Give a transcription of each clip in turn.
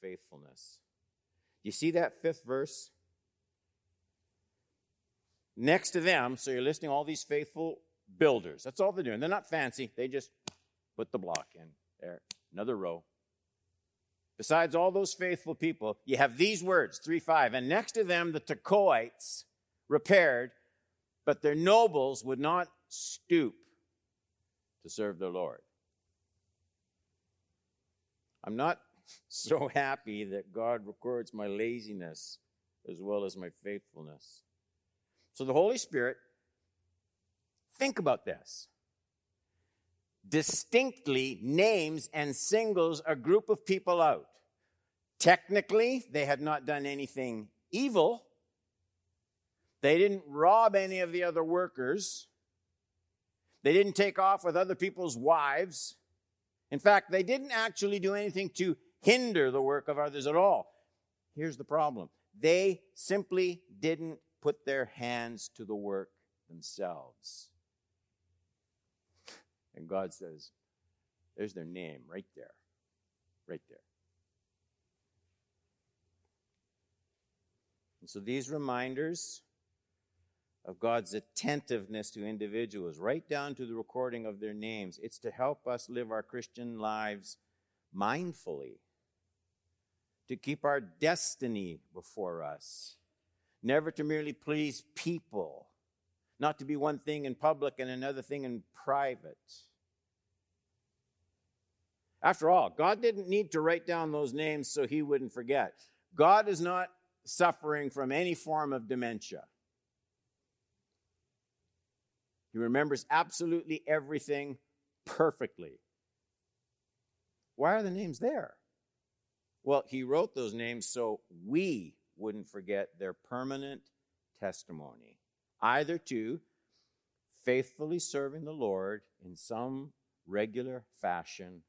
faithfulness. You see that fifth verse? Next to them, so you're listing all these faithful builders. That's all they're doing. They're not fancy. They just put the block in. There, another row. Besides all those faithful people, you have these words, 3 5. And next to them, the Tekoites repaired, but their nobles would not stoop to serve their Lord. I'm not so happy that God records my laziness as well as my faithfulness. So the Holy Spirit, think about this distinctly names and singles a group of people out. Technically, they had not done anything evil. They didn't rob any of the other workers. They didn't take off with other people's wives. In fact, they didn't actually do anything to hinder the work of others at all. Here's the problem they simply didn't put their hands to the work themselves. And God says, there's their name right there. Right there. And so these reminders of God's attentiveness to individuals, right down to the recording of their names, it's to help us live our Christian lives mindfully, to keep our destiny before us, never to merely please people, not to be one thing in public and another thing in private. After all, God didn't need to write down those names so he wouldn't forget. God is not suffering from any form of dementia. He remembers absolutely everything perfectly. Why are the names there? Well, he wrote those names so we wouldn't forget their permanent testimony, either to faithfully serving the Lord in some regular fashion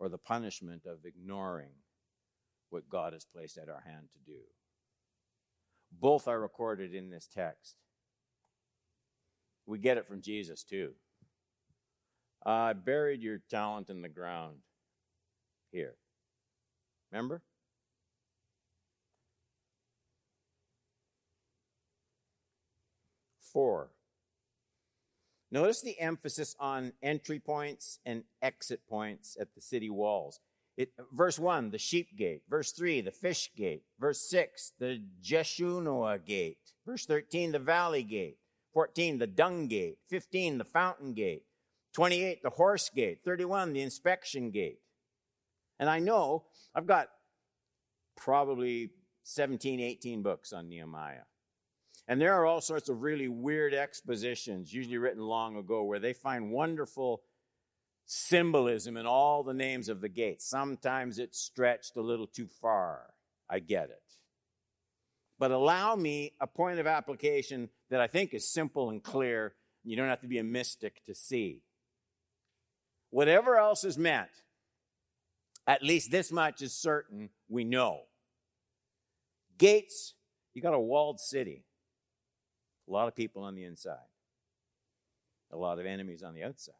or the punishment of ignoring what God has placed at our hand to do. Both are recorded in this text. We get it from Jesus too. I buried your talent in the ground here. Remember? Four. Notice the emphasis on entry points and exit points at the city walls. It, verse 1, the sheep gate. Verse 3, the fish gate. Verse 6, the Jeshua gate. Verse 13, the valley gate. 14, the dung gate. 15, the fountain gate. 28, the horse gate. 31, the inspection gate. And I know I've got probably 17, 18 books on Nehemiah. And there are all sorts of really weird expositions, usually written long ago, where they find wonderful symbolism in all the names of the gates. Sometimes it's stretched a little too far. I get it. But allow me a point of application that I think is simple and clear. You don't have to be a mystic to see. Whatever else is meant, at least this much is certain we know. Gates, you got a walled city. A lot of people on the inside, a lot of enemies on the outside.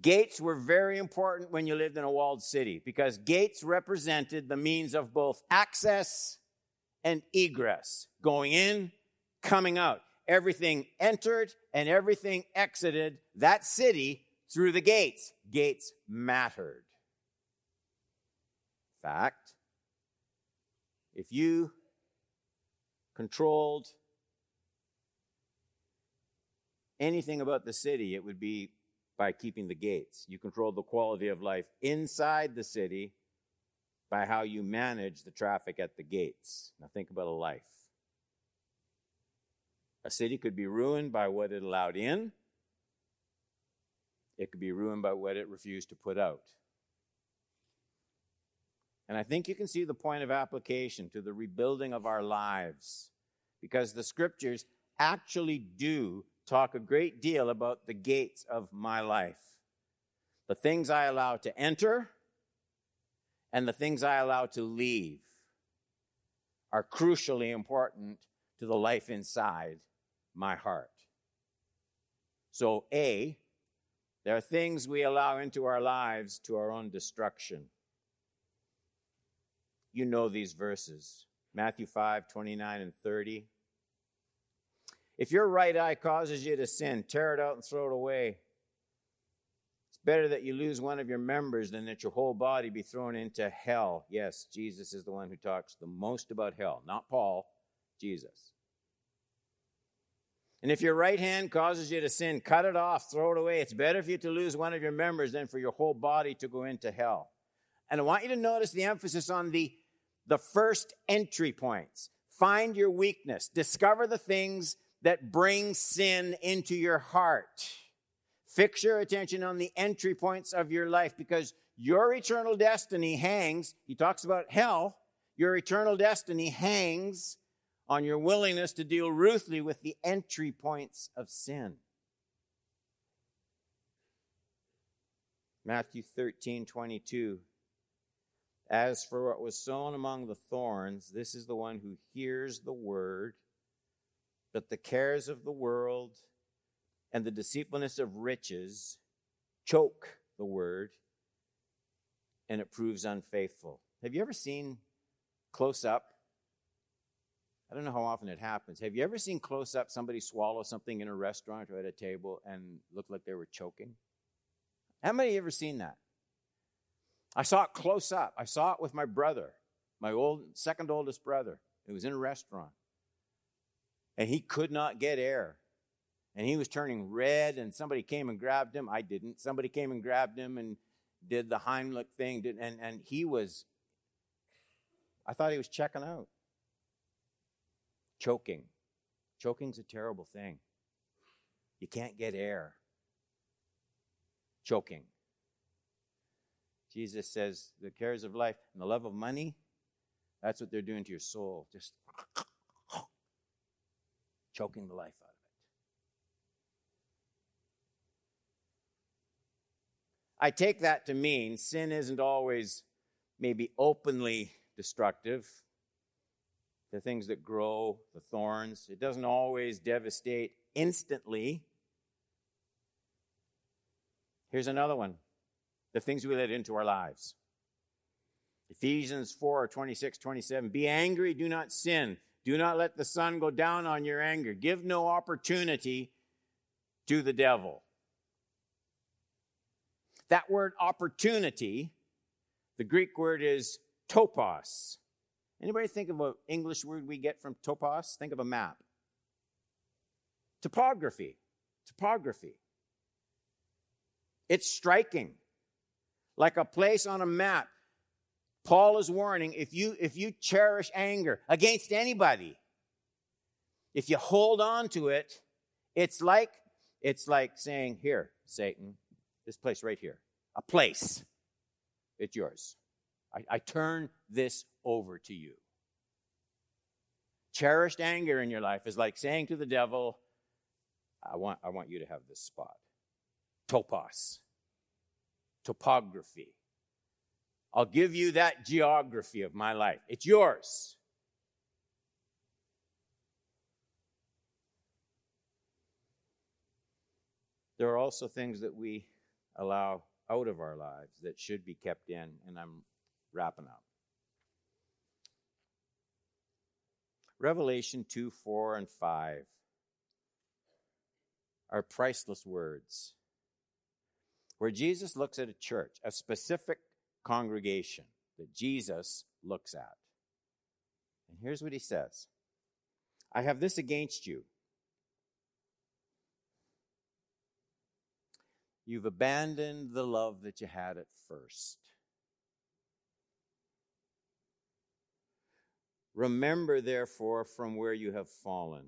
Gates were very important when you lived in a walled city because gates represented the means of both access and egress, going in, coming out. Everything entered and everything exited that city through the gates. Gates mattered. Fact, if you controlled anything about the city, it would be by keeping the gates. You control the quality of life inside the city by how you manage the traffic at the gates. Now think about a life. A city could be ruined by what it allowed in. It could be ruined by what it refused to put out. And I think you can see the point of application to the rebuilding of our lives because the scriptures actually do talk a great deal about the gates of my life. The things I allow to enter and the things I allow to leave are crucially important to the life inside my heart. So, A, There are things we allow into our lives to our own destruction. You know these verses Matthew 5 29 and 30. If your right eye causes you to sin, tear it out and throw it away. It's better that you lose one of your members than that your whole body be thrown into hell. Yes, Jesus is the one who talks the most about hell, not Paul, Jesus. And if your right hand causes you to sin, cut it off, throw it away. It's better for you to lose one of your members than for your whole body to go into hell. And I want you to notice the emphasis on the, the first entry points. Find your weakness, discover the things that bring sin into your heart. Fix your attention on the entry points of your life because your eternal destiny hangs, he talks about hell, your eternal destiny hangs on your willingness to deal ruthlessly with the entry points of sin. Matthew 13, 22. As for what was sown among the thorns, this is the one who hears the word, but the cares of the world and the deceitfulness of riches choke the word, and it proves unfaithful. Have you ever seen close up I don't know how often it happens. Have you ever seen close up somebody swallow something in a restaurant or at a table and look like they were choking? How many of you ever seen that? I saw it close up. I saw it with my brother, my old second oldest brother. It was in a restaurant. And he could not get air. And he was turning red, and somebody came and grabbed him. I didn't. Somebody came and grabbed him and did the Heimlich thing. And, and he was, I thought he was checking out choking. Choking's a terrible thing. You can't get air. Choking. Jesus says the cares of life and the love of money, that's what they're doing to your soul. Just choking the life out of it. I take that to mean sin isn't always maybe openly destructive the things that grow, the thorns. It doesn't always devastate instantly. Here's another one the things we let into our lives. Ephesians 4 26, 27. Be angry, do not sin. Do not let the sun go down on your anger. Give no opportunity to the devil. That word opportunity, the Greek word is topos. Anybody think of an English word we get from topos? Think of a map. Topography. Topography. It's striking. Like a place on a map. Paul is warning if you if you cherish anger against anybody, if you hold on to it, it's like it's like saying, Here, Satan, this place right here. A place. It's yours. I, I turn this over to you. Cherished anger in your life is like saying to the devil, I want, I want you to have this spot. Topos. Topography. I'll give you that geography of my life. It's yours. There are also things that we allow out of our lives that should be kept in, and I'm wrapping up. Revelation 2, 4, and 5 are priceless words where Jesus looks at a church, a specific congregation that Jesus looks at. And here's what he says I have this against you. You've abandoned the love that you had at first. Remember, therefore, from where you have fallen.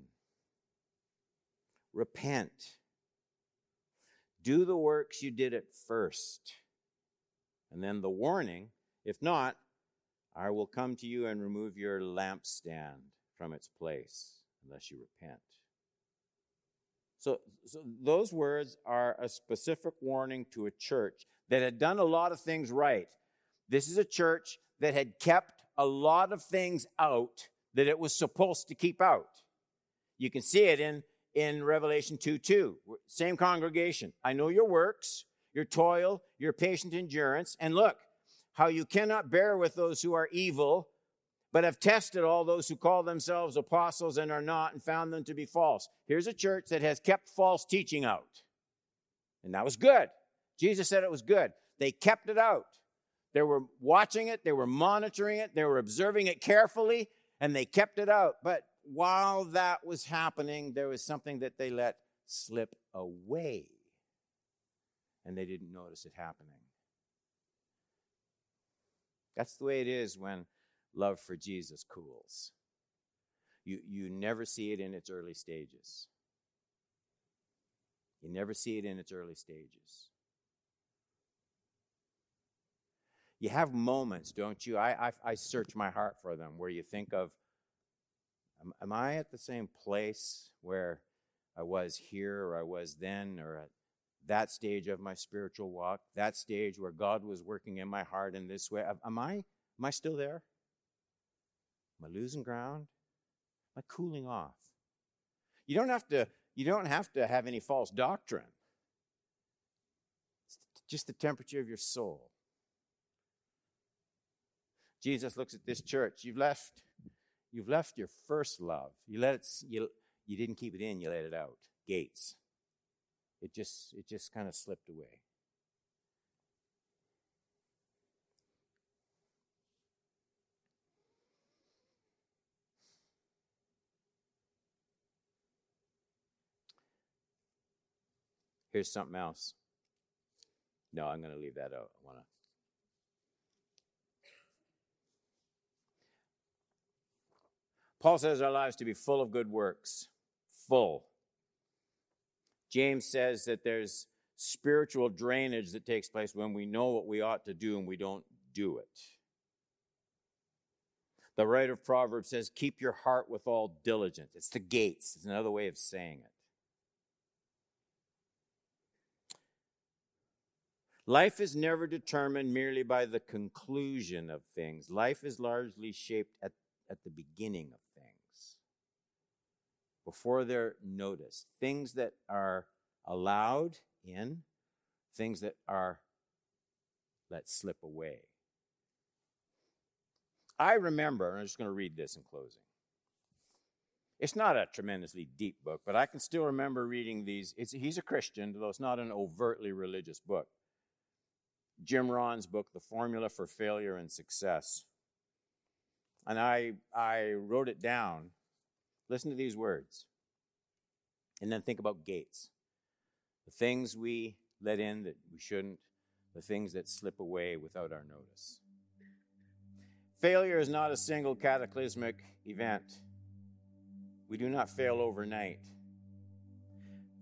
Repent. Do the works you did at first. And then the warning if not, I will come to you and remove your lampstand from its place unless you repent. So, so, those words are a specific warning to a church that had done a lot of things right. This is a church that had kept a lot of things out that it was supposed to keep out. You can see it in, in Revelation 2 2. Same congregation. I know your works. your toil, your patient endurance, and look, how you cannot bear with those who are evil, but have tested all those who call themselves apostles and are not, and found them to be false. Here's a church that has kept false teaching out. And that was good. Jesus said it was good. They kept it out. They were watching it, they were monitoring it, they were observing it carefully, and they kept it out. But while that was happening, there was something that they let slip away. And they didn't notice it happening. That's the way it is when love for Jesus cools. You, you never see it in its early stages. You never see it in its early stages. You have moments, don't you? I, I, I search my heart for them where you think of, am, am I at the same place where I was here or I was then or at that stage of my spiritual walk, that stage where God was working in my heart in this way? Am I, am I still there? Am I losing ground? Am I cooling off? You don't have to, you don't have to have any false doctrine. It's just the temperature of your soul. Jesus looks at this church. You've left, you've left your first love. You let it, you, you didn't keep it in, you let it out. Gates. It just, it just kind of slipped away. Here's something else. No, I'm going to leave that out. I want to Paul says our lives to be full of good works. Full. James says that there's spiritual drainage that takes place when we know what we ought to do and we don't do it. The writer of Proverbs says, Keep your heart with all diligence. It's the gates, it's another way of saying it. Life is never determined merely by the conclusion of things. Life is largely shaped at, at the beginning of before they're noticed. Things that are allowed in, things that are let slip away. I remember, and I'm just going to read this in closing. It's not a tremendously deep book, but I can still remember reading these. It's, he's a Christian, though it's not an overtly religious book. Jim Rohn's book, The Formula for Failure and Success. And I, I wrote it down Listen to these words. And then think about gates. The things we let in that we shouldn't, the things that slip away without our notice. Failure is not a single cataclysmic event. We do not fail overnight.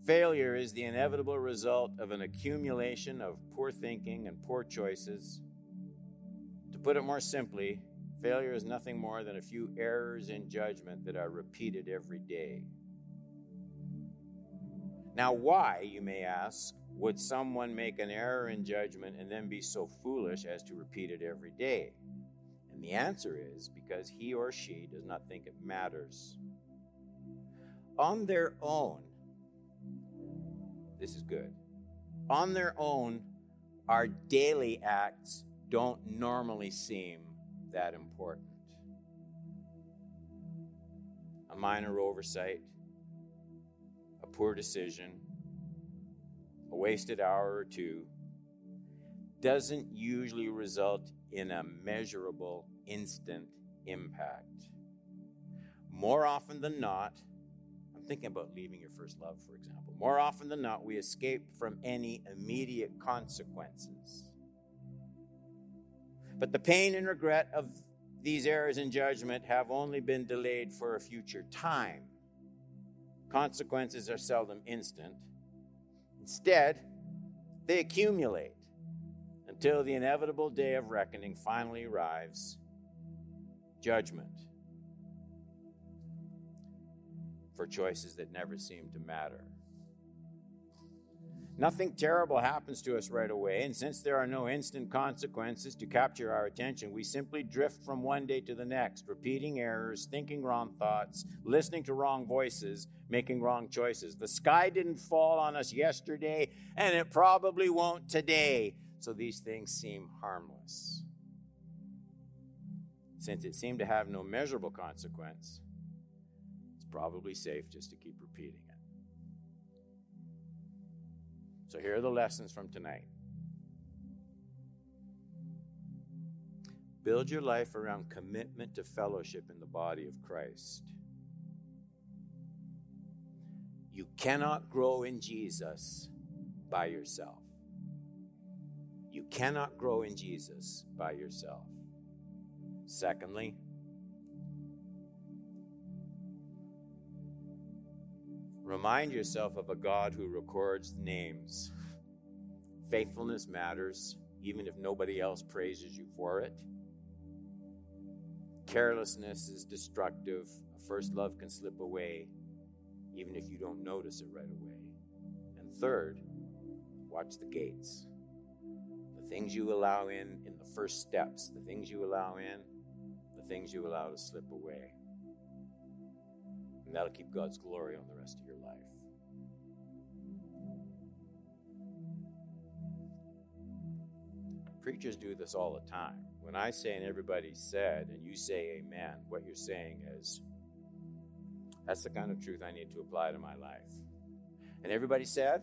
Failure is the inevitable result of an accumulation of poor thinking and poor choices. To put it more simply, Failure is nothing more than a few errors in judgment that are repeated every day. Now, why, you may ask, would someone make an error in judgment and then be so foolish as to repeat it every day? And the answer is because he or she does not think it matters. On their own, this is good. On their own, our daily acts don't normally seem that important. A minor oversight, a poor decision, a wasted hour or two doesn't usually result in a measurable instant impact. More often than not, I'm thinking about leaving your first love, for example. More often than not, we escape from any immediate consequences. But the pain and regret of these errors in judgment have only been delayed for a future time. Consequences are seldom instant. Instead, they accumulate until the inevitable day of reckoning finally arrives judgment for choices that never seem to matter. Nothing terrible happens to us right away, and since there are no instant consequences to capture our attention, we simply drift from one day to the next, repeating errors, thinking wrong thoughts, listening to wrong voices, making wrong choices. The sky didn't fall on us yesterday, and it probably won't today, so these things seem harmless. Since it seemed to have no measurable consequence, it's probably safe just to keep repeating it. So here are the lessons from tonight. Build your life around commitment to fellowship in the body of Christ. You cannot grow in Jesus by yourself. You cannot grow in Jesus by yourself. Secondly, Remind yourself of a God who records names. Faithfulness matters, even if nobody else praises you for it. Carelessness is destructive. A first love can slip away, even if you don't notice it right away. And third, watch the gates. The things you allow in in the first steps, the things you allow in, the things you allow to slip away. And that'll keep God's glory on the rest of your life. Preachers do this all the time. When I say and everybody said, and you say amen, what you're saying is, that's the kind of truth I need to apply to my life. And everybody said,